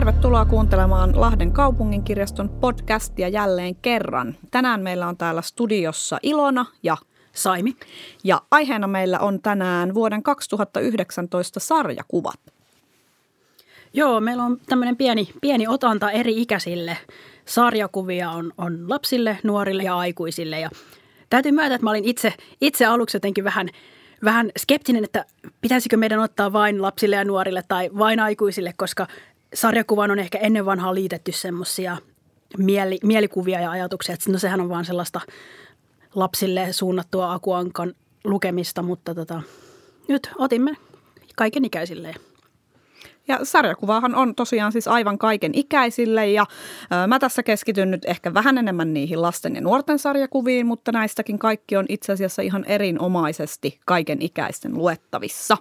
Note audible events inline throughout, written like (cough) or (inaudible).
Tervetuloa kuuntelemaan Lahden kaupunginkirjaston podcastia jälleen kerran. Tänään meillä on täällä studiossa Ilona ja Saimi. Ja aiheena meillä on tänään vuoden 2019 sarjakuvat. Joo, meillä on tämmöinen pieni, pieni otanta eri ikäisille. Sarjakuvia on, on lapsille, nuorille ja aikuisille. Ja täytyy myöntää, että mä olin itse, itse aluksi jotenkin vähän, vähän skeptinen, että pitäisikö meidän ottaa vain lapsille ja nuorille tai vain aikuisille, koska sarjakuvaan on ehkä ennen vanhaa liitetty semmoisia mieli, mielikuvia ja ajatuksia, että no sehän on vaan sellaista lapsille suunnattua Akuankan lukemista, mutta tota, nyt otimme kaiken ikäisille. Ja sarjakuvaahan on tosiaan siis aivan kaiken ikäisille ja ö, mä tässä keskityn nyt ehkä vähän enemmän niihin lasten ja nuorten sarjakuviin, mutta näistäkin kaikki on itse asiassa ihan erinomaisesti kaiken ikäisten luettavissa.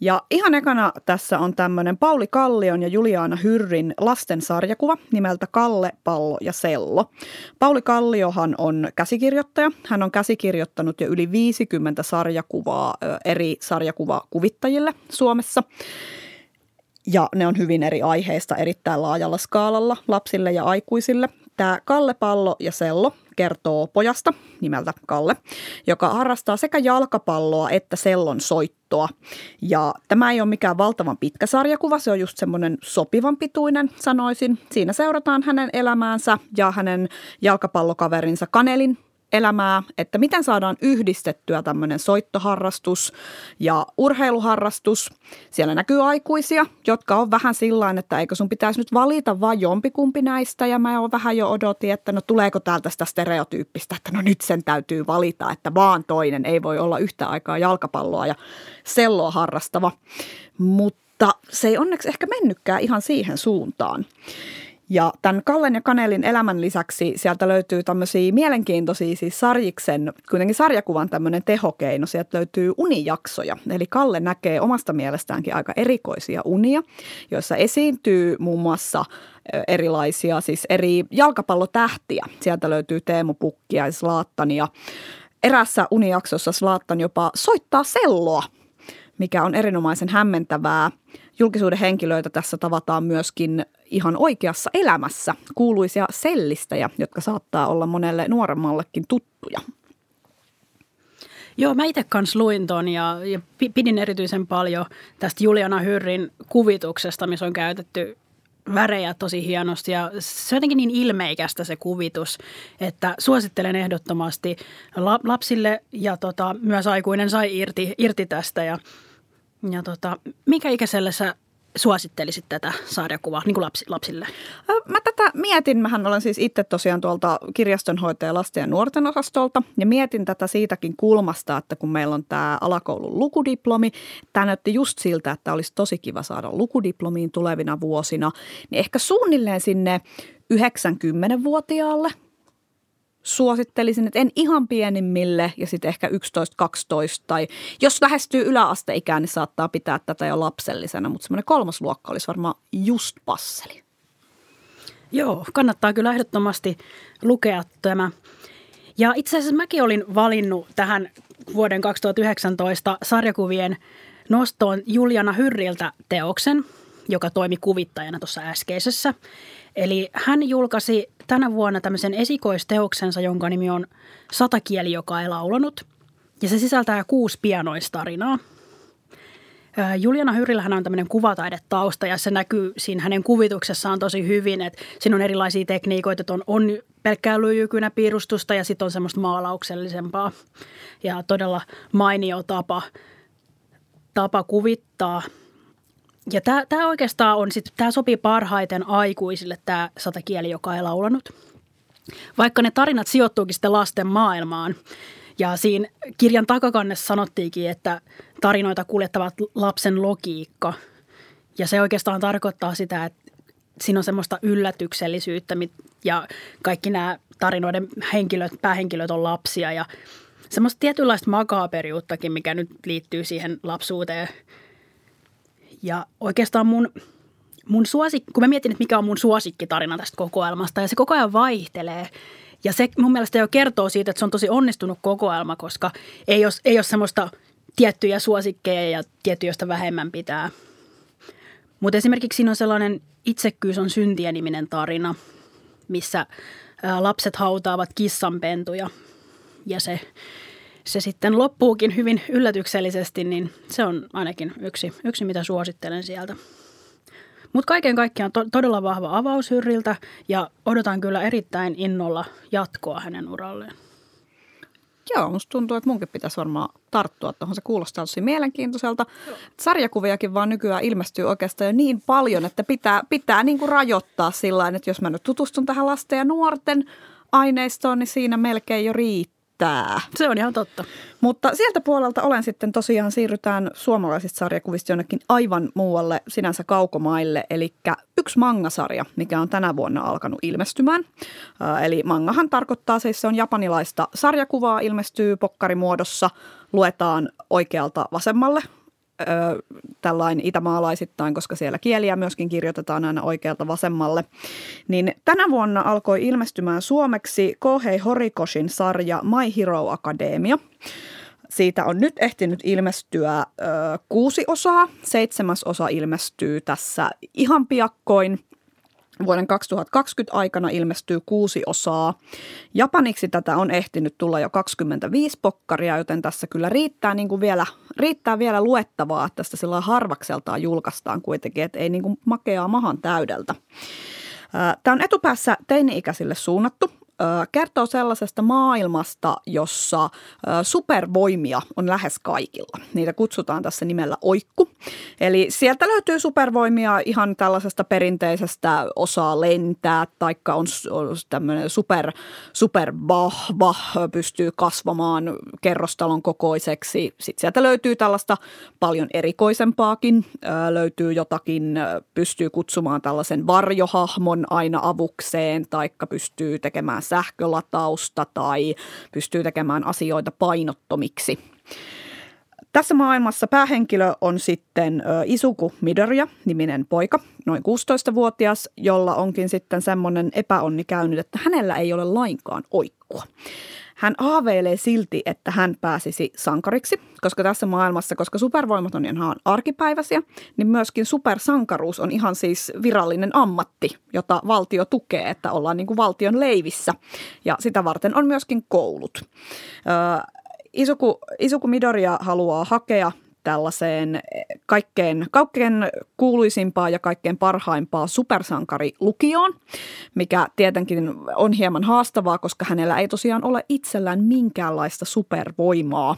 Ja ihan ekana tässä on tämmöinen Pauli Kallion ja Juliana Hyrrin lastensarjakuva nimeltä Kalle, Pallo ja Sello. Pauli Kalliohan on käsikirjoittaja. Hän on käsikirjoittanut jo yli 50 sarjakuvaa eri sarjakuvakuvittajille Suomessa. Ja ne on hyvin eri aiheista erittäin laajalla skaalalla lapsille ja aikuisille. Tämä Kalle, Pallo ja Sello kertoo pojasta nimeltä Kalle, joka harrastaa sekä jalkapalloa että sellon soittoa. Ja tämä ei ole mikään valtavan pitkä sarjakuva, se on just semmoinen sopivan pituinen, sanoisin. Siinä seurataan hänen elämäänsä ja hänen jalkapallokaverinsa Kanelin elämää, että miten saadaan yhdistettyä tämmöinen soittoharrastus ja urheiluharrastus. Siellä näkyy aikuisia, jotka on vähän sillä että eikö sun pitäisi nyt valita vain jompikumpi näistä ja mä oon vähän jo odotin, että no tuleeko täältä sitä stereotyyppistä, että no nyt sen täytyy valita, että vaan toinen ei voi olla yhtä aikaa jalkapalloa ja selloa harrastava. Mutta se ei onneksi ehkä mennytkään ihan siihen suuntaan. Ja tämän Kallen ja Kanelin elämän lisäksi sieltä löytyy tämmöisiä mielenkiintoisia siis sarjiksen, kuitenkin sarjakuvan tämmöinen tehokeino. Sieltä löytyy unijaksoja. Eli Kalle näkee omasta mielestäänkin aika erikoisia unia, joissa esiintyy muun muassa erilaisia, siis eri jalkapallotähtiä. Sieltä löytyy Teemu Pukkia ja Slaattani ja erässä unijaksossa Slaattan jopa soittaa selloa, mikä on erinomaisen hämmentävää. Julkisuuden henkilöitä tässä tavataan myöskin ihan oikeassa elämässä kuuluisia sellistäjä, jotka saattaa olla monelle nuoremmallekin tuttuja. Joo, mä itse kanssa luin ton ja, ja pidin erityisen paljon tästä Juliana Hyrrin kuvituksesta, missä on käytetty värejä tosi hienosti ja se on jotenkin niin ilmeikästä se kuvitus, että suosittelen ehdottomasti lapsille ja tota, myös aikuinen sai irti, irti tästä ja, ja tota, mikä ikäiselle sä suosittelisit tätä sarjakuvaa niin kuin lapsi, lapsille? Mä tätä mietin. Mähän olen siis itse tosiaan tuolta kirjastonhoitaja lasten ja nuorten osastolta ja mietin tätä siitäkin kulmasta, että kun meillä on tämä alakoulun lukudiplomi, tämä näytti just siltä, että olisi tosi kiva saada lukudiplomiin tulevina vuosina, niin ehkä suunnilleen sinne 90-vuotiaalle – suosittelisin, että en ihan pienimmille ja sitten ehkä 11-12 tai jos lähestyy yläasteikään, niin saattaa pitää tätä jo lapsellisena, mutta semmoinen kolmas luokka olisi varmaan just passeli. Joo, kannattaa kyllä ehdottomasti lukea tämä. Ja itse asiassa mäkin olin valinnut tähän vuoden 2019 sarjakuvien nostoon Juliana Hyrriltä teoksen, joka toimi kuvittajana tuossa äskeisessä. Eli hän julkaisi tänä vuonna tämmöisen esikoisteoksensa, jonka nimi on Satakieli, joka ei laulanut. Ja se sisältää kuusi pianoistarinaa. Juliana Hyrillähän on tämmöinen kuvataidetausta ja se näkyy siinä hänen kuvituksessaan tosi hyvin, että siinä on erilaisia tekniikoita, että on, on pelkkää lyijykynä piirustusta ja sitten on semmoista maalauksellisempaa ja todella mainio tapa, tapa kuvittaa – ja tämä, tämä oikeastaan on sitten, tämä sopii parhaiten aikuisille tämä satakieli, joka ei laulanut. Vaikka ne tarinat sijoittuukin sitten lasten maailmaan. Ja siinä kirjan takakannessa sanottiinkin, että tarinoita kuljettavat lapsen logiikka. Ja se oikeastaan tarkoittaa sitä, että siinä on semmoista yllätyksellisyyttä ja kaikki nämä tarinoiden henkilöt, päähenkilöt on lapsia ja semmoista tietynlaista makaaperiuttakin, mikä nyt liittyy siihen lapsuuteen – ja oikeastaan mun, mun suosik, kun mä mietin, että mikä on mun suosikkitarina tästä kokoelmasta, ja se koko ajan vaihtelee. Ja se mun mielestä jo kertoo siitä, että se on tosi onnistunut kokoelma, koska ei ole, ei ole semmoista tiettyjä suosikkeja ja tiettyjä, joista vähemmän pitää. Mutta esimerkiksi siinä on sellainen Itsekkyys on syntiä niminen tarina, missä lapset hautaavat kissanpentuja ja se, se sitten loppuukin hyvin yllätyksellisesti, niin se on ainakin yksi, yksi mitä suosittelen sieltä. Mutta kaiken kaikkiaan to, todella vahva avaus Hyrriltä ja odotan kyllä erittäin innolla jatkoa hänen uralleen. Joo, musta tuntuu, että munkin pitäisi varmaan tarttua tuohon. Se kuulostaa tosi mielenkiintoiselta. Joo. Sarjakuviakin vaan nykyään ilmestyy oikeastaan jo niin paljon, että pitää, pitää niin kuin rajoittaa sillä että jos mä nyt tutustun tähän lasten ja nuorten aineistoon, niin siinä melkein jo riittää riittää. Se on ihan totta. Mutta sieltä puolelta olen sitten tosiaan siirrytään suomalaisista sarjakuvista jonnekin aivan muualle sinänsä kaukomaille. Eli yksi mangasarja, mikä on tänä vuonna alkanut ilmestymään. Eli mangahan tarkoittaa siis se on japanilaista sarjakuvaa, ilmestyy pokkarimuodossa, luetaan oikealta vasemmalle tällainen itämaalaisittain, koska siellä kieliä myöskin kirjoitetaan aina oikealta vasemmalle. Niin tänä vuonna alkoi ilmestymään suomeksi Kohei Horikoshin sarja My Hero Academia. Siitä on nyt ehtinyt ilmestyä ö, kuusi osaa. Seitsemäs osa ilmestyy tässä ihan piakkoin. Vuoden 2020 aikana ilmestyy kuusi osaa. Japaniksi tätä on ehtinyt tulla jo 25 pokkaria, joten tässä kyllä riittää, niin kuin vielä, riittää vielä luettavaa, että tästä sillä harvakseltaan julkaistaan kuitenkin, että ei niin kuin makeaa mahan täydeltä. Tämä on etupäässä teini-ikäisille suunnattu kertoo sellaisesta maailmasta, jossa supervoimia on lähes kaikilla. Niitä kutsutaan tässä nimellä oikku. Eli sieltä löytyy supervoimia ihan tällaisesta perinteisestä osaa lentää, taikka on, tämmöinen super, super vahva, pystyy kasvamaan kerrostalon kokoiseksi. Sitten sieltä löytyy tällaista paljon erikoisempaakin. Löytyy jotakin, pystyy kutsumaan tällaisen varjohahmon aina avukseen, taikka pystyy tekemään sähkölatausta tai pystyy tekemään asioita painottomiksi. Tässä maailmassa päähenkilö on sitten Isuku Midoriya, niminen poika, noin 16-vuotias, jolla onkin sitten semmoinen epäonni käynyt, että hänellä ei ole lainkaan oikkua. Hän haaveilee silti, että hän pääsisi sankariksi, koska tässä maailmassa, koska supervoimat on ihan arkipäiväisiä, niin myöskin supersankaruus on ihan siis virallinen ammatti, jota valtio tukee, että ollaan niin kuin valtion leivissä. Ja sitä varten on myöskin koulut. Isuku, Isuku Midoria haluaa hakea tällaiseen kaikkein, kaikkein kuuluisimpaa ja kaikkein parhaimpaa supersankarilukioon, mikä tietenkin on hieman haastavaa, koska hänellä ei tosiaan ole itsellään minkäänlaista supervoimaa.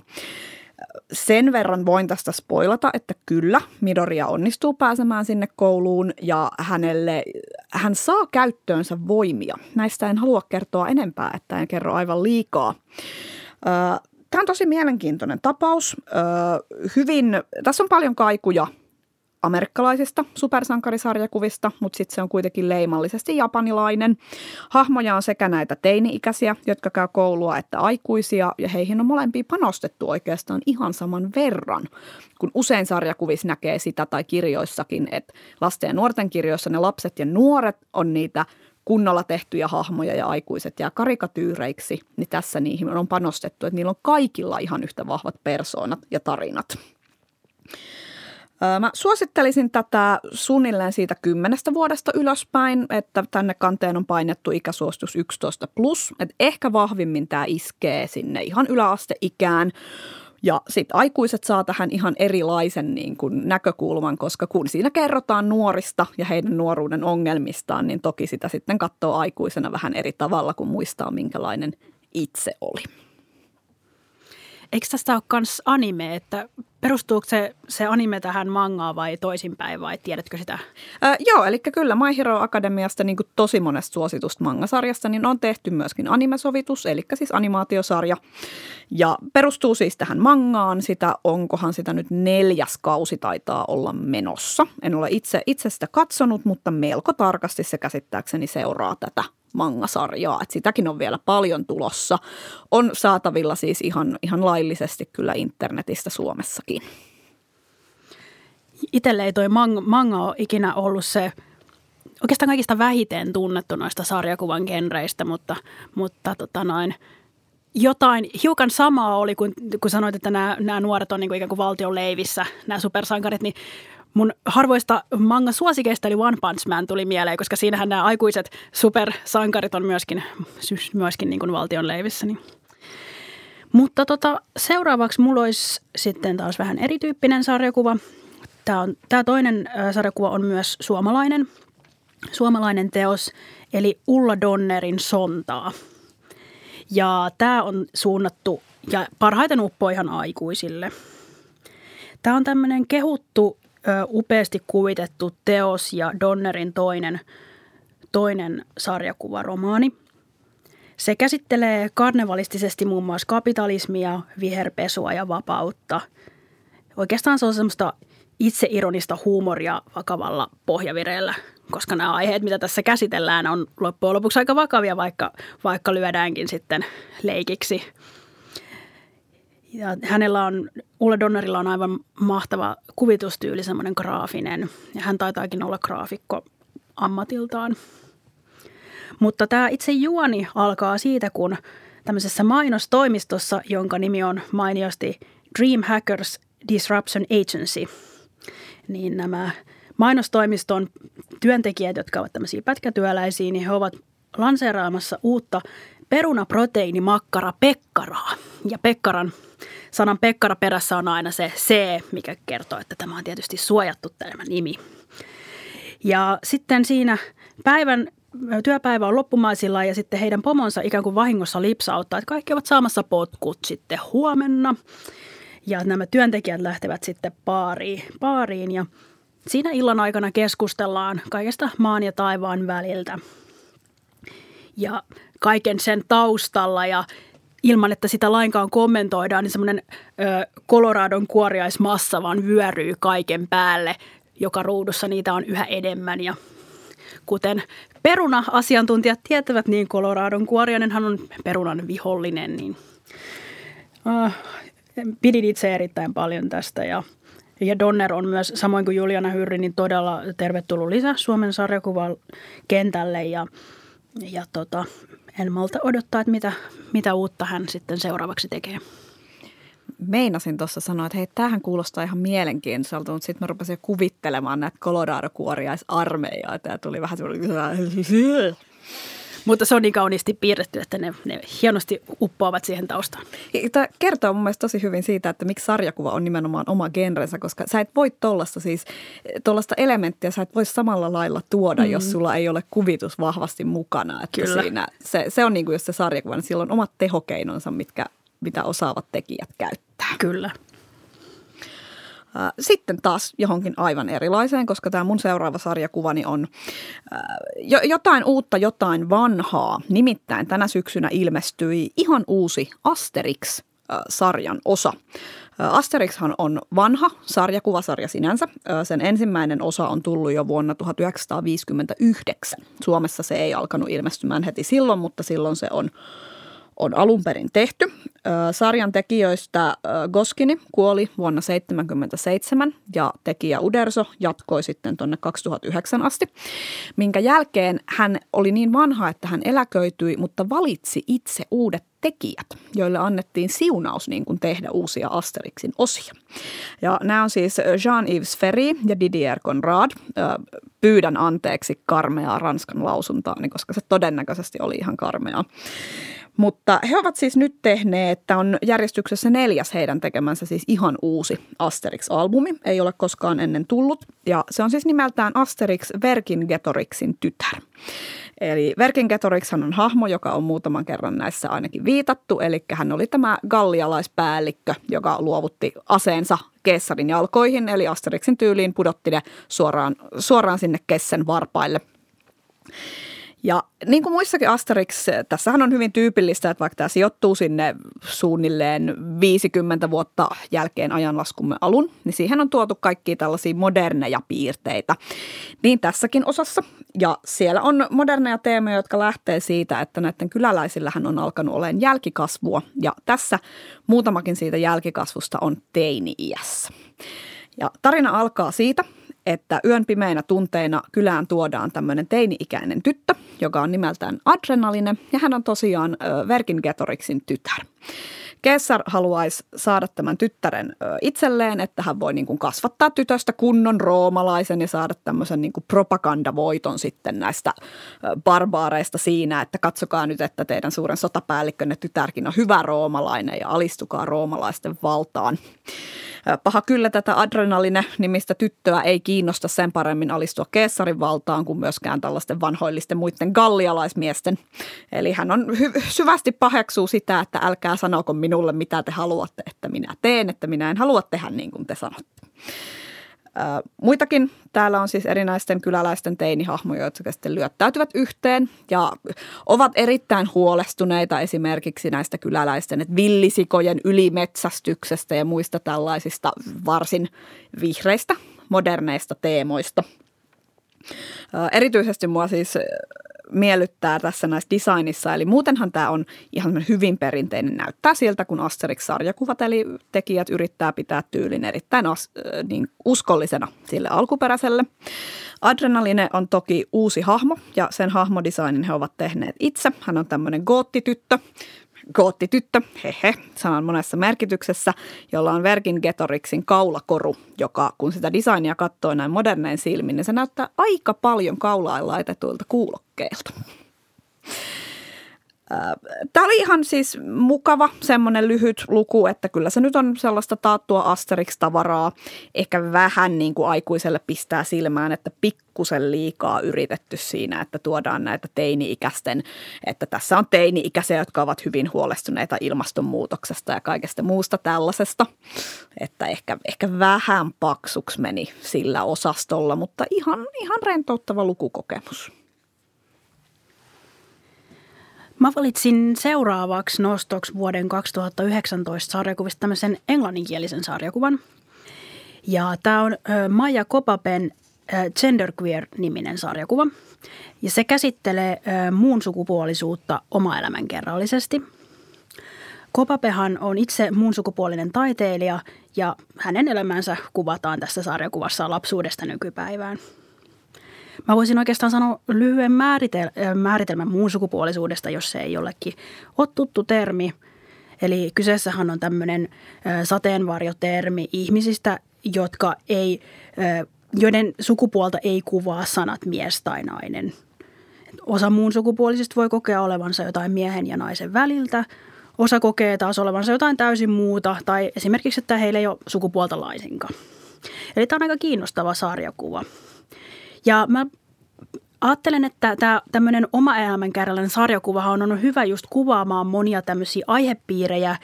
Sen verran voin tästä spoilata, että kyllä, Midoria onnistuu pääsemään sinne kouluun ja hänelle, hän saa käyttöönsä voimia. Näistä en halua kertoa enempää, että en kerro aivan liikaa. Tämä on tosi mielenkiintoinen tapaus. hyvin, tässä on paljon kaikuja amerikkalaisista supersankarisarjakuvista, mutta sitten se on kuitenkin leimallisesti japanilainen. Hahmoja on sekä näitä teini-ikäisiä, jotka käy koulua, että aikuisia, ja heihin on molempiin panostettu oikeastaan ihan saman verran. Kun usein sarjakuvissa näkee sitä tai kirjoissakin, että lasten ja nuorten kirjoissa ne lapset ja nuoret on niitä – kunnolla tehtyjä hahmoja ja aikuiset jää karikatyyreiksi, niin tässä niihin on panostettu, että niillä on kaikilla ihan yhtä vahvat persoonat ja tarinat. Mä suosittelisin tätä suunnilleen siitä kymmenestä vuodesta ylöspäin, että tänne kanteen on painettu ikäsuostus 11 plus. Että ehkä vahvimmin tämä iskee sinne ihan yläasteikään, ja sitten aikuiset saa tähän ihan erilaisen niin kuin näkökulman, koska kun siinä kerrotaan nuorista ja heidän nuoruuden ongelmistaan, niin toki sitä sitten katsoo aikuisena vähän eri tavalla, kun muistaa minkälainen itse oli. Eikö tästä ole myös anime, että perustuuko se, se anime tähän mangaan vai toisinpäin vai tiedätkö sitä? Äh, joo, eli kyllä My Hero Academiasta niin kuin tosi monesta suositusta mangasarjasta niin on tehty myöskin animesovitus, eli siis animaatiosarja. Ja perustuu siis tähän mangaan, sitä onkohan sitä nyt neljäs kausi taitaa olla menossa. En ole itse, itse sitä katsonut, mutta melko tarkasti se käsittääkseni seuraa tätä mangasarjaa, että sitäkin on vielä paljon tulossa. On saatavilla siis ihan, ihan laillisesti kyllä internetistä Suomessakin. Itelle ei toi manga, manga ole ikinä ollut se oikeastaan kaikista vähiten tunnettu noista sarjakuvan genreistä, mutta, mutta tota noin, jotain, hiukan samaa oli, kun, kun sanoit, että nämä, nämä nuoret on niin kuin ikään kuin valtion leivissä, nämä supersankarit, niin mun harvoista manga suosikeista eli One Punch Man tuli mieleen, koska siinähän nämä aikuiset supersankarit on myöskin, myöskin niin kuin valtion leivissä. Niin. Mutta tota, seuraavaksi mulla olisi sitten taas vähän erityyppinen sarjakuva. Tämä, on, tämä toinen sarjakuva on myös suomalainen, suomalainen teos, eli Ulla Donnerin Sontaa. Ja tämä on suunnattu ja parhaiten uppoo ihan aikuisille. Tämä on tämmöinen kehuttu, upeasti kuvitettu teos ja Donnerin toinen, toinen sarjakuvaromaani. Se käsittelee karnevalistisesti muun muassa kapitalismia, viherpesua ja vapautta. Oikeastaan se on semmoista itseironista huumoria vakavalla pohjavireellä, koska nämä aiheet, mitä tässä käsitellään, on loppujen lopuksi aika vakavia, vaikka, vaikka lyödäänkin sitten leikiksi. Ja hänellä on, Ulle Donnerilla on aivan mahtava kuvitustyyli, semmoinen graafinen, ja hän taitaakin olla graafikko ammatiltaan. Mutta tämä itse juoni alkaa siitä, kun tämmöisessä mainostoimistossa, jonka nimi on mainiosti Dream Hackers Disruption Agency, niin nämä mainostoimiston työntekijät, jotka ovat tämmöisiä pätkätyöläisiä, niin he ovat lanseeraamassa uutta perunaproteiinimakkara Pekkaraa. Ja Pekkaran, sanan Pekkara perässä on aina se C, mikä kertoo, että tämä on tietysti suojattu tämä nimi. Ja sitten siinä päivän työpäivä on loppumaisilla ja sitten heidän pomonsa ikään kuin vahingossa lipsauttaa, että kaikki ovat saamassa potkut sitten huomenna. Ja nämä työntekijät lähtevät sitten baariin, baariin ja siinä illan aikana keskustellaan kaikesta maan ja taivaan väliltä. Ja kaiken sen taustalla ja ilman, että sitä lainkaan kommentoidaan, niin semmoinen Coloradon kuoriaismassa vaan vyöryy kaiken päälle, joka ruudussa niitä on yhä enemmän ja kuten peruna-asiantuntijat tietävät, niin Coloradon kuoriainenhan on perunan vihollinen, niin uh, pidin itse erittäin paljon tästä. Ja ja Donner on myös, samoin kuin Juliana Hyrri, niin todella tervetullut lisä Suomen sarjakuvan kentälle ja, ja tota, en malta odottaa, että mitä, mitä uutta hän sitten seuraavaksi tekee meinasin tuossa sanoa, että hei, tämähän kuulostaa ihan mielenkiintoiselta, mutta sitten mä rupesin kuvittelemaan näitä Colorado-kuoriaisarmeijaa. Tämä tuli vähän semmoinen... Mutta se on niin kauniisti piirretty, että ne, ne hienosti uppoavat siihen taustaan. Tämä kertoo mun mielestä tosi hyvin siitä, että miksi sarjakuva on nimenomaan oma genrensä, koska sä et voi tuollaista siis, tuollaista elementtiä sä et voi samalla lailla tuoda, mm-hmm. jos sulla ei ole kuvitus vahvasti mukana. Että Kyllä. Siinä, se, se on niin kuin jos se sarjakuva, niin sillä on omat tehokeinonsa, mitkä, mitä osaavat tekijät käyttää. Kyllä. Sitten taas johonkin aivan erilaiseen, koska tämä mun seuraava sarjakuvani on jotain uutta, jotain vanhaa. Nimittäin tänä syksynä ilmestyi ihan uusi Asterix-sarjan osa. Asterixhan on vanha sarjakuvasarja sinänsä. Sen ensimmäinen osa on tullut jo vuonna 1959. Suomessa se ei alkanut ilmestymään heti silloin, mutta silloin se on on alun perin tehty. Sarjan tekijöistä Goskini kuoli vuonna 1977 ja tekijä Uderso jatkoi sitten tuonne 2009 asti, minkä jälkeen hän oli niin vanha, että hän eläköityi, mutta valitsi itse uudet tekijät, joille annettiin siunaus niin kuin tehdä uusia Asterixin osia. Ja nämä on siis Jean-Yves Ferry ja Didier Conrad. Pyydän anteeksi karmeaa ranskan lausuntaani, koska se todennäköisesti oli ihan karmeaa. Mutta he ovat siis nyt tehneet, että on järjestyksessä neljäs heidän tekemänsä siis ihan uusi Asterix-albumi. Ei ole koskaan ennen tullut ja se on siis nimeltään Asterix Verkingetorixin tytär. Eli Verkingetorix on hahmo, joka on muutaman kerran näissä ainakin viitattu. Eli hän oli tämä gallialaispäällikkö, joka luovutti aseensa Keessarin jalkoihin. Eli Asterixin tyyliin pudotti ne suoraan, suoraan sinne Kessen varpaille. Ja niin kuin muissakin Asterix, tässähän on hyvin tyypillistä, että vaikka tämä sijoittuu sinne suunnilleen 50 vuotta jälkeen ajanlaskumme alun, niin siihen on tuotu kaikki tällaisia moderneja piirteitä. Niin tässäkin osassa. Ja siellä on moderneja teemoja, jotka lähtee siitä, että näiden kyläläisillähän on alkanut olemaan jälkikasvua. Ja tässä muutamakin siitä jälkikasvusta on teini-iässä. Ja tarina alkaa siitä, että yön pimeinä tunteina kylään tuodaan tämmöinen teini-ikäinen tyttö, joka on nimeltään Adrenaline, ja hän on tosiaan Verkingetorixin tytär. Kessar haluaisi saada tämän tyttären itselleen, että hän voi niin kuin kasvattaa tytöstä kunnon roomalaisen ja saada tämmöisen niin kuin propagandavoiton sitten näistä barbaareista siinä, että katsokaa nyt, että teidän suuren sotapäällikkönne tytärkin on hyvä roomalainen ja alistukaa roomalaisten valtaan. Paha kyllä tätä adrenaline-nimistä tyttöä ei kiinnosta sen paremmin alistua keessarin valtaan kuin myöskään tällaisten vanhoillisten muiden gallialaismiesten. Eli hän on hy- syvästi paheksuu sitä, että älkää sanoko minulle, mitä te haluatte, että minä teen, että minä en halua tehdä niin kuin te sanotte. Muitakin täällä on siis erinäisten kyläläisten teinihahmoja, jotka sitten lyöttäytyvät yhteen ja ovat erittäin huolestuneita esimerkiksi näistä kyläläisten että villisikojen ylimetsästyksestä ja muista tällaisista varsin vihreistä, moderneista teemoista. Erityisesti mua siis miellyttää tässä näissä designissa. Eli muutenhan tämä on ihan hyvin perinteinen. Näyttää siltä, kun Asterix-sarjakuvat, eli tekijät yrittää pitää tyylin erittäin as, niin uskollisena sille alkuperäiselle. Adrenaline on toki uusi hahmo ja sen hahmodesignin he ovat tehneet itse. Hän on tämmöinen goottityttö, goottityttö, hehe, sanan monessa merkityksessä, jolla on Verkingetorixin kaulakoru, joka kun sitä designia katsoo näin modernein silmin, niin se näyttää aika paljon kaulaan laitetuilta kuulokkeilta. Tämä oli ihan siis mukava semmoinen lyhyt luku, että kyllä se nyt on sellaista taattua Asterix-tavaraa. Ehkä vähän niin kuin aikuiselle pistää silmään, että pikkusen liikaa yritetty siinä, että tuodaan näitä teini-ikäisten, että tässä on teini-ikäisiä, jotka ovat hyvin huolestuneita ilmastonmuutoksesta ja kaikesta muusta tällaisesta. Että ehkä, ehkä vähän paksuksi meni sillä osastolla, mutta ihan, ihan rentouttava lukukokemus. Mä valitsin seuraavaksi nostoksi vuoden 2019 sarjakuvista tämmöisen englanninkielisen sarjakuvan. Ja tämä on Maja Kopapen Genderqueer-niminen sarjakuva. Ja se käsittelee muun sukupuolisuutta oma elämänkerrallisesti. Kopapehan on itse muun sukupuolinen taiteilija ja hänen elämänsä kuvataan tässä sarjakuvassa lapsuudesta nykypäivään – Mä voisin oikeastaan sanoa lyhyen määritel- määritelmän muun sukupuolisuudesta, jos se ei jollekin ole tuttu termi. Eli kyseessähän on tämmöinen sateenvarjotermi ihmisistä, jotka ei, joiden sukupuolta ei kuvaa sanat mies tai nainen. Osa muun sukupuolisista voi kokea olevansa jotain miehen ja naisen väliltä, osa kokee taas olevansa jotain täysin muuta tai esimerkiksi, että heillä ei ole sukupuolta laisinkaan. Eli tämä on aika kiinnostava sarjakuva. Ja mä ajattelen, että tämä tämmöinen oma elämänkärjellinen sarjakuva on hyvä just kuvaamaan monia tämmöisiä aihepiirejä,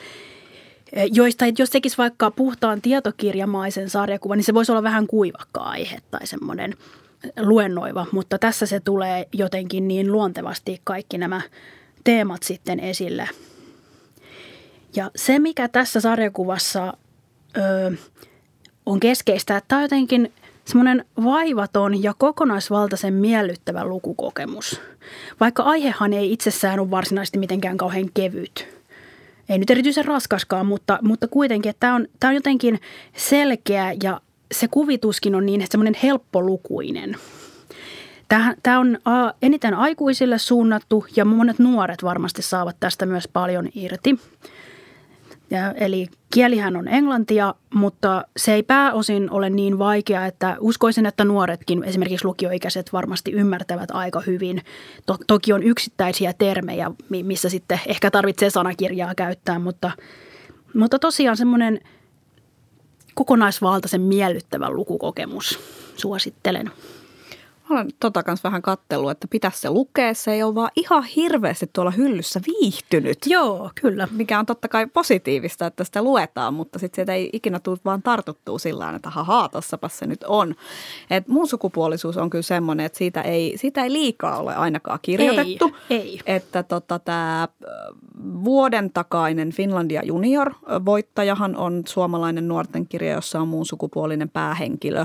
joista jos tekisi vaikka puhtaan tietokirjamaisen sarjakuvan, niin se voisi olla vähän kuivakka aihe tai semmoinen luennoiva, mutta tässä se tulee jotenkin niin luontevasti kaikki nämä teemat sitten esille. Ja se, mikä tässä sarjakuvassa ö, on keskeistä, että tämä on jotenkin – semmoinen vaivaton ja kokonaisvaltaisen miellyttävä lukukokemus. Vaikka aihehan ei itsessään ole varsinaisesti mitenkään kauhean kevyt. Ei nyt erityisen raskaskaan, mutta, mutta kuitenkin, että tämä on, tämä on jotenkin selkeä ja se kuvituskin on niin semmoinen helppolukuinen. Tämä, tämä on eniten aikuisille suunnattu ja monet nuoret varmasti saavat tästä myös paljon irti. Ja, eli kielihän on englantia, mutta se ei pääosin ole niin vaikea, että uskoisin, että nuoretkin, esimerkiksi lukioikäiset, varmasti ymmärtävät aika hyvin. To- toki on yksittäisiä termejä, missä sitten ehkä tarvitsee sanakirjaa käyttää, mutta, mutta tosiaan semmoinen kokonaisvaltaisen miellyttävä lukukokemus suosittelen. Mä olen tota kanssa vähän kattellut, että pitäisi se lukea. Se ei ole vaan ihan hirveästi tuolla hyllyssä viihtynyt. Joo, kyllä. Mikä on totta kai positiivista, että sitä luetaan, mutta sitten sieltä ei ikinä tule vaan tartuttua sillä että haha, tossapas se nyt on. Et muun sukupuolisuus on kyllä semmoinen, että siitä ei, siitä ei liikaa ole ainakaan kirjoitettu. Ei, ei. Että tota, tämä vuoden takainen Finlandia Junior-voittajahan on suomalainen nuorten kirja, jossa on muun sukupuolinen päähenkilö.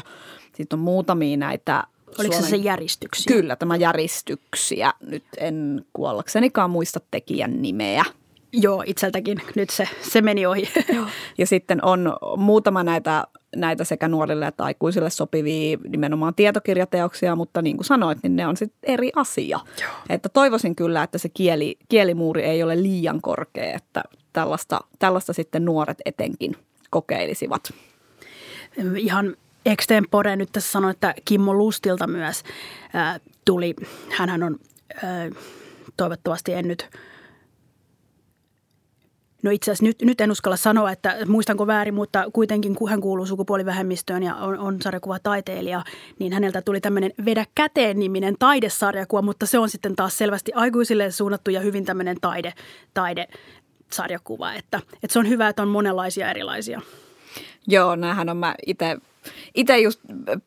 Sitten on muutamia näitä Oliko Suomen... se se järjestyksiä? Kyllä, tämä järjestyksiä. Nyt en kuollaksenikaan muista tekijän nimeä. Joo, itseltäkin. Nyt se, se meni ohi. (laughs) Ja sitten on muutama näitä näitä sekä nuorille että aikuisille sopivia nimenomaan tietokirjateoksia, mutta niin kuin sanoit, niin ne on sitten eri asia. Joo. Että toivoisin kyllä, että se kieli, kielimuuri ei ole liian korkea, että tällaista, tällaista sitten nuoret etenkin kokeilisivat. Ihan extempore nyt tässä sanon, että Kimmo Lustilta myös äh, tuli, hän on äh, toivottavasti en nyt No itse asiassa nyt, nyt en uskalla sanoa, että muistanko väärin, mutta kuitenkin kun hän kuuluu sukupuolivähemmistöön ja on, on sarjakuvataiteilija, niin häneltä tuli tämmöinen Vedä käteen niminen taidesarjakuva, mutta se on sitten taas selvästi aikuisille suunnattu ja hyvin tämmöinen taide, taidesarjakuva, että, että se on hyvä, että on monenlaisia erilaisia. Joo, näähän on mä itse itse just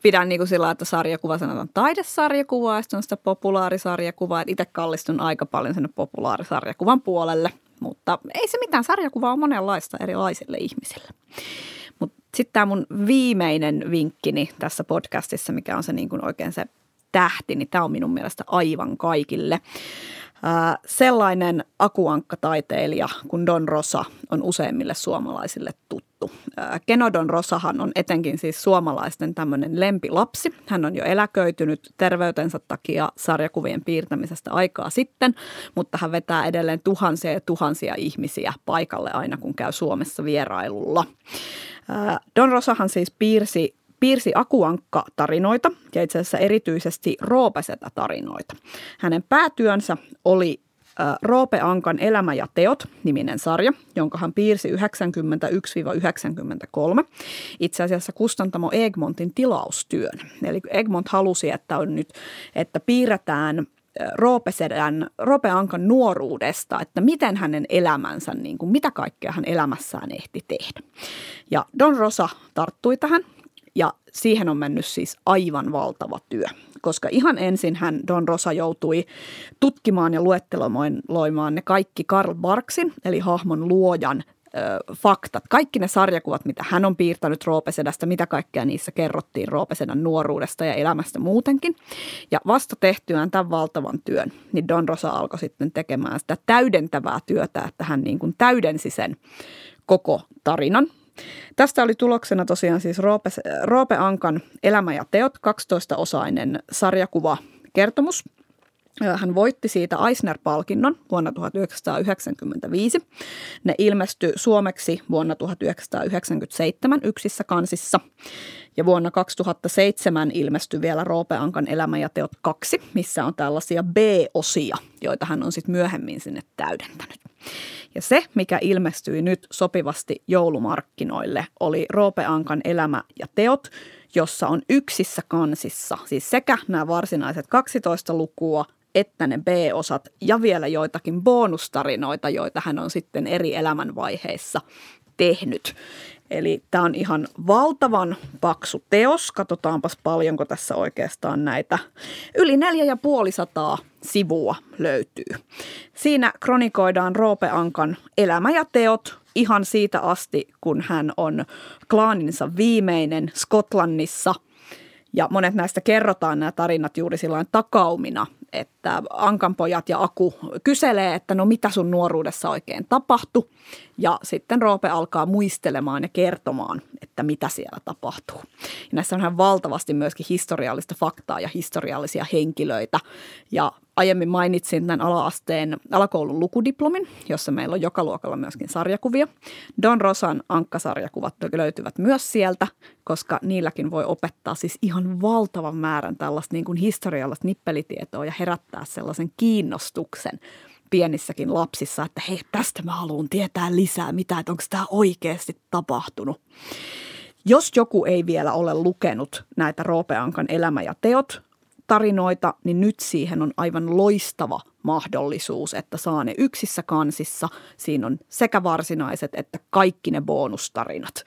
pidän niin kuin sillä, että sarjakuva sanotaan taidesarjakuva ja sitten on sitä populaarisarjakuvaa. Itse kallistun aika paljon sinne populaarisarjakuvan puolelle, mutta ei se mitään. Sarjakuva on monenlaista erilaisille ihmisille. Mutta sitten tämä mun viimeinen vinkkini tässä podcastissa, mikä on se niin kuin oikein se tähti, niin tämä on minun mielestä aivan kaikille. Sellainen akuankkataiteilija kuin Don Rosa on useimmille suomalaisille tuttu. Keno Don Rosahan on etenkin siis suomalaisten tämmöinen lempilapsi. Hän on jo eläköitynyt terveytensä takia sarjakuvien piirtämisestä aikaa sitten, mutta hän vetää edelleen tuhansia ja tuhansia ihmisiä paikalle aina kun käy Suomessa vierailulla. Don Rosahan siis piirsi piirsi Akuankka-tarinoita ja itse asiassa erityisesti Roopesetä-tarinoita. Hänen päätyönsä oli Roope Ankan Elämä ja teot niminen sarja, jonka hän piirsi 91-93. Itse asiassa kustantamo Egmontin tilaustyön. Eli Egmont halusi, että, on nyt, että piirretään Roope, Sedän, Roope Ankan nuoruudesta, että miten hänen elämänsä, niin kuin, mitä kaikkea hän elämässään ehti tehdä. Ja Don Rosa tarttui tähän ja siihen on mennyt siis aivan valtava työ, koska ihan ensin hän Don Rosa joutui tutkimaan ja luetteloimaan ne kaikki Karl Barksin, eli hahmon luojan faktat, kaikki ne sarjakuvat, mitä hän on piirtänyt Roopesedästä, mitä kaikkea niissä kerrottiin Roopesedän nuoruudesta ja elämästä muutenkin. Ja vasta tehtyään tämän valtavan työn, niin Don Rosa alkoi sitten tekemään sitä täydentävää työtä, että hän niin kuin täydensi sen koko tarinan – Tästä oli tuloksena tosiaan siis Roope, Roope Ankan Elämä ja teot, 12-osainen sarjakuva kertomus. Hän voitti siitä Eisner-palkinnon vuonna 1995. Ne ilmestyi suomeksi vuonna 1997 yksissä kansissa. Ja vuonna 2007 ilmestyi vielä Roope Ankan Elämä ja teot 2, missä on tällaisia B-osia, joita hän on sitten myöhemmin sinne täydentänyt. Ja se, mikä ilmestyi nyt sopivasti joulumarkkinoille, oli Roope Ankan elämä ja teot, jossa on yksissä kansissa, siis sekä nämä varsinaiset 12 lukua että ne B-osat ja vielä joitakin bonustarinoita, joita hän on sitten eri elämänvaiheissa tehnyt. Eli tämä on ihan valtavan paksu teos. Katsotaanpas paljonko tässä oikeastaan näitä. Yli neljä ja puolisataa sivua löytyy. Siinä kronikoidaan Roope Ankan elämä ja teot ihan siitä asti, kun hän on klaaninsa viimeinen Skotlannissa. Ja monet näistä kerrotaan nämä tarinat juuri silloin takaumina, että Ankanpojat ja Aku kyselee, että no mitä sun nuoruudessa oikein tapahtui. Ja sitten Roope alkaa muistelemaan ja kertomaan, että mitä siellä tapahtuu. Ja näissä on ihan valtavasti myöskin historiallista faktaa ja historiallisia henkilöitä. Ja aiemmin mainitsin tämän ala-asteen alakoulun lukudiplomin, jossa meillä on joka luokalla myöskin sarjakuvia. Don Rosan ankkasarjakuvat löytyvät myös sieltä, koska niilläkin voi opettaa siis ihan valtavan määrän tällaista niin kuin historiallista nippelitietoa ja herättää sellaisen kiinnostuksen pienissäkin lapsissa, että hei, tästä mä haluan tietää lisää, mitä, että onko tämä oikeasti tapahtunut. Jos joku ei vielä ole lukenut näitä Roopeankan elämä ja teot tarinoita, niin nyt siihen on aivan loistava mahdollisuus, että saa ne yksissä kansissa. Siinä on sekä varsinaiset että kaikki ne bonustarinat.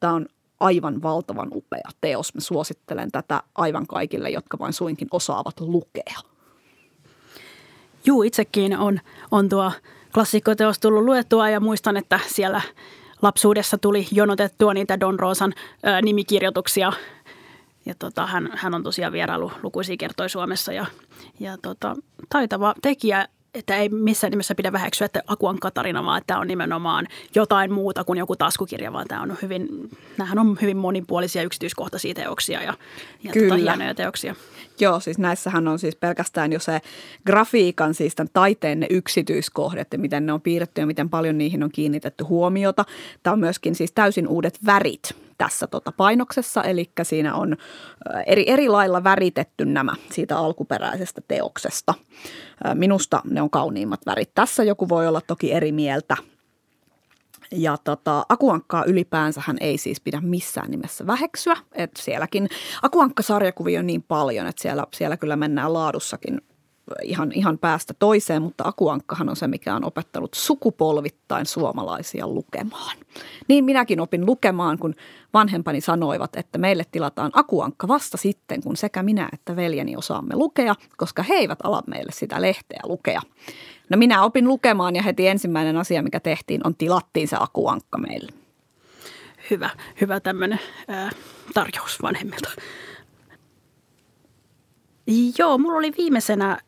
Tämä on aivan valtavan upea teos. Mä suosittelen tätä aivan kaikille, jotka vain suinkin osaavat lukea. Juu, itsekin on, on tuo klassikkoteos tullut luettua ja muistan, että siellä lapsuudessa tuli jonotettua niitä Don Rosan ö, nimikirjoituksia. Ja tota, hän, hän on tosiaan vierailu lukuisia kertoi Suomessa ja, ja tota, taitava tekijä että ei missään nimessä pidä väheksyä, että Akuan Katarina, vaan että tämä on nimenomaan jotain muuta kuin joku taskukirja, vaan tämä on hyvin, nämähän on hyvin monipuolisia yksityiskohtaisia teoksia ja, ja Kyllä. Tota, hienoja teoksia. Joo, siis näissähän on siis pelkästään jo se grafiikan, siis tämän taiteen ne yksityiskohdat ja miten ne on piirretty ja miten paljon niihin on kiinnitetty huomiota. Tämä on myöskin siis täysin uudet värit tässä tota painoksessa, eli siinä on eri, eri lailla väritetty nämä siitä alkuperäisestä teoksesta. Minusta ne on kauniimmat värit. Tässä joku voi olla toki eri mieltä, ja tota, akuankkaa ylipäänsä hän ei siis pidä missään nimessä väheksyä. että sielläkin akuankka-sarjakuvia on niin paljon, että siellä, siellä kyllä mennään laadussakin ihan, ihan päästä toiseen, mutta akuankkahan on se, mikä on opettanut sukupolvittain suomalaisia lukemaan. Niin minäkin opin lukemaan, kun vanhempani sanoivat, että meille tilataan akuankka vasta sitten, kun sekä minä että veljeni osaamme lukea, koska he eivät ala meille sitä lehteä lukea. No minä opin lukemaan ja heti ensimmäinen asia, mikä tehtiin, on tilattiin se akuankka meille. Hyvä, hyvä tämmöinen ää, tarjous vanhemmilta. Joo, mulla oli viimeisenä äh,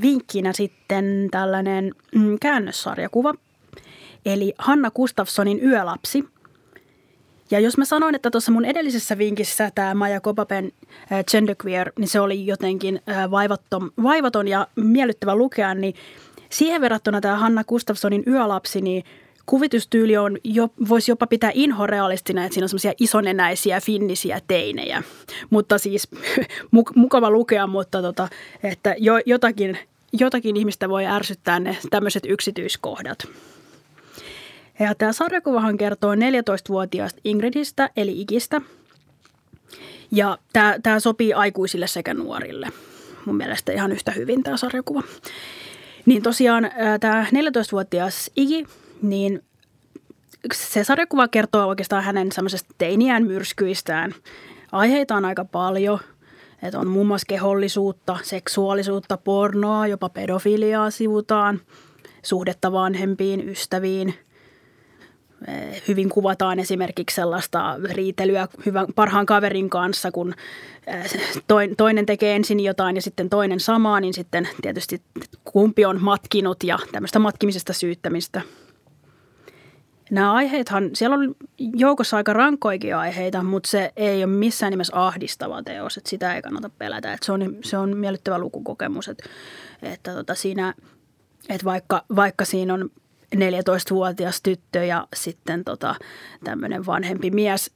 vinkkinä sitten tällainen mm, käännössarjakuva, eli Hanna Gustafssonin Yölapsi. Ja jos mä sanoin, että tuossa mun edellisessä vinkissä tämä Maja Kopapen äh, Genderqueer, niin se oli jotenkin äh, vaivaton, vaivaton ja miellyttävä lukea, niin siihen verrattuna tämä Hanna Gustafssonin Yölapsi, niin – kuvitustyyli on, jo, voisi jopa pitää inhorealistina, että siinä on semmoisia isonenäisiä finnisiä teinejä. Mutta siis (laughs) mukava lukea, mutta tota, että jo, jotakin, jotakin ihmistä voi ärsyttää ne tämmöiset yksityiskohdat. Ja tämä sarjakuvahan kertoo 14-vuotiaasta Ingridistä, eli Ikistä. Ja tämä, tämä sopii aikuisille sekä nuorille. Mun mielestä ihan yhtä hyvin tämä sarjakuva. Niin tosiaan tämä 14-vuotias Igi niin se sarjakuva kertoo oikeastaan hänen semmoisesta teiniään myrskyistään. Aiheita on aika paljon. Että on muun muassa kehollisuutta, seksuaalisuutta, pornoa, jopa pedofiliaa sivutaan, suhdetta vanhempiin, ystäviin. Eh, hyvin kuvataan esimerkiksi sellaista riitelyä hyvän, parhaan kaverin kanssa, kun eh, toinen tekee ensin jotain ja sitten toinen samaa, niin sitten tietysti kumpi on matkinut ja tämmöistä matkimisesta syyttämistä – Nämä aiheethan, siellä on joukossa aika rankkoikin aiheita, mutta se ei ole missään nimessä ahdistava teos, että sitä ei kannata pelätä. Että se, on, se on miellyttävä lukukokemus, että, että tota siinä, että vaikka, vaikka siinä on 14-vuotias tyttö ja sitten tota, tämmöinen vanhempi mies,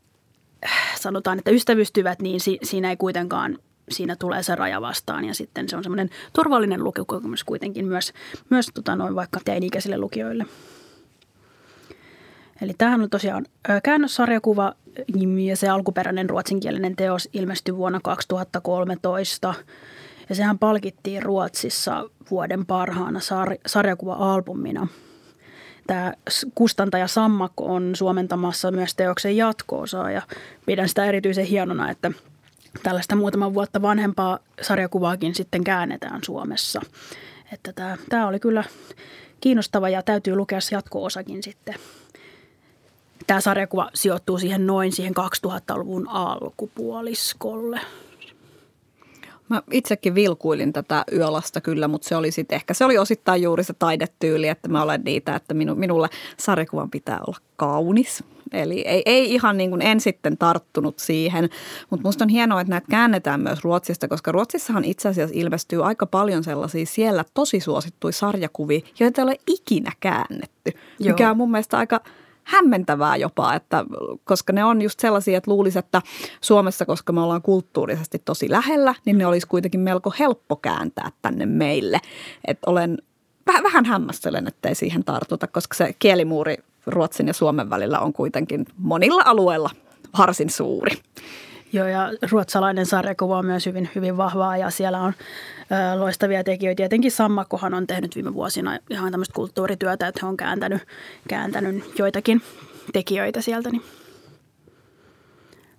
sanotaan, että ystävystyvät, niin si, siinä ei kuitenkaan siinä tulee se raja vastaan ja sitten se on semmoinen turvallinen lukukokemus kuitenkin myös, myös tota noin vaikka teini-ikäisille lukijoille. Eli tämähän on tosiaan käännössarjakuva ja se alkuperäinen ruotsinkielinen teos ilmestyi vuonna 2013. Ja sehän palkittiin Ruotsissa vuoden parhaana sar- sarjakuva-albumina. Tämä kustantaja Sammakko on suomentamassa myös teoksen jatkoosaa ja pidän sitä erityisen hienona, että tällaista muutaman vuotta vanhempaa sarjakuvaakin sitten käännetään Suomessa. Että tämä, tämä oli kyllä kiinnostava ja täytyy lukea jatko-osakin sitten Tämä sarjakuva sijoittuu siihen noin siihen 2000-luvun alkupuoliskolle. Mä itsekin vilkuilin tätä yölasta kyllä, mutta se oli sitten ehkä, se oli osittain juuri se taidetyyli, että mä olen niitä, että minu, minulle sarjakuvan pitää olla kaunis. Eli ei, ei ihan niin kuin en sitten tarttunut siihen, mutta musta on hienoa, että näitä käännetään myös Ruotsista, koska Ruotsissahan itse asiassa ilmestyy aika paljon sellaisia siellä tosi suosittuja sarjakuvia, joita ei ole ikinä käännetty, Joo. mikä on mun mielestä aika – hämmentävää jopa, että, koska ne on just sellaisia, että luulisi, että Suomessa, koska me ollaan kulttuurisesti tosi lähellä, niin ne olisi kuitenkin melko helppo kääntää tänne meille. Että olen vähän, vähän hämmästelen, ettei siihen tartuta, koska se kielimuuri Ruotsin ja Suomen välillä on kuitenkin monilla alueilla varsin suuri. Joo, ja ruotsalainen sarjakuva on myös hyvin, hyvin vahvaa ja siellä on ö, loistavia tekijöitä. Tietenkin Sammakkohan on tehnyt viime vuosina ihan tämmöistä kulttuurityötä, että he on kääntänyt, kääntänyt joitakin tekijöitä sieltä. Niin.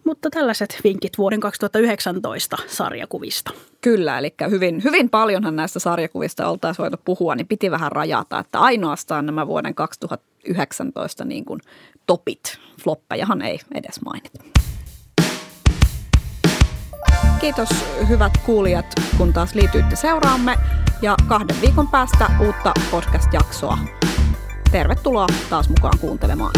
Mutta tällaiset vinkit vuoden 2019 sarjakuvista. Kyllä, eli hyvin, hyvin paljonhan näistä sarjakuvista oltaisiin voitu puhua, niin piti vähän rajata, että ainoastaan nämä vuoden 2019 niin kuin topit, floppejahan ei edes mainita. Kiitos hyvät kuulijat, kun taas liityitte seuraamme. ja kahden viikon päästä uutta podcast-jaksoa. Tervetuloa taas mukaan kuuntelemaan.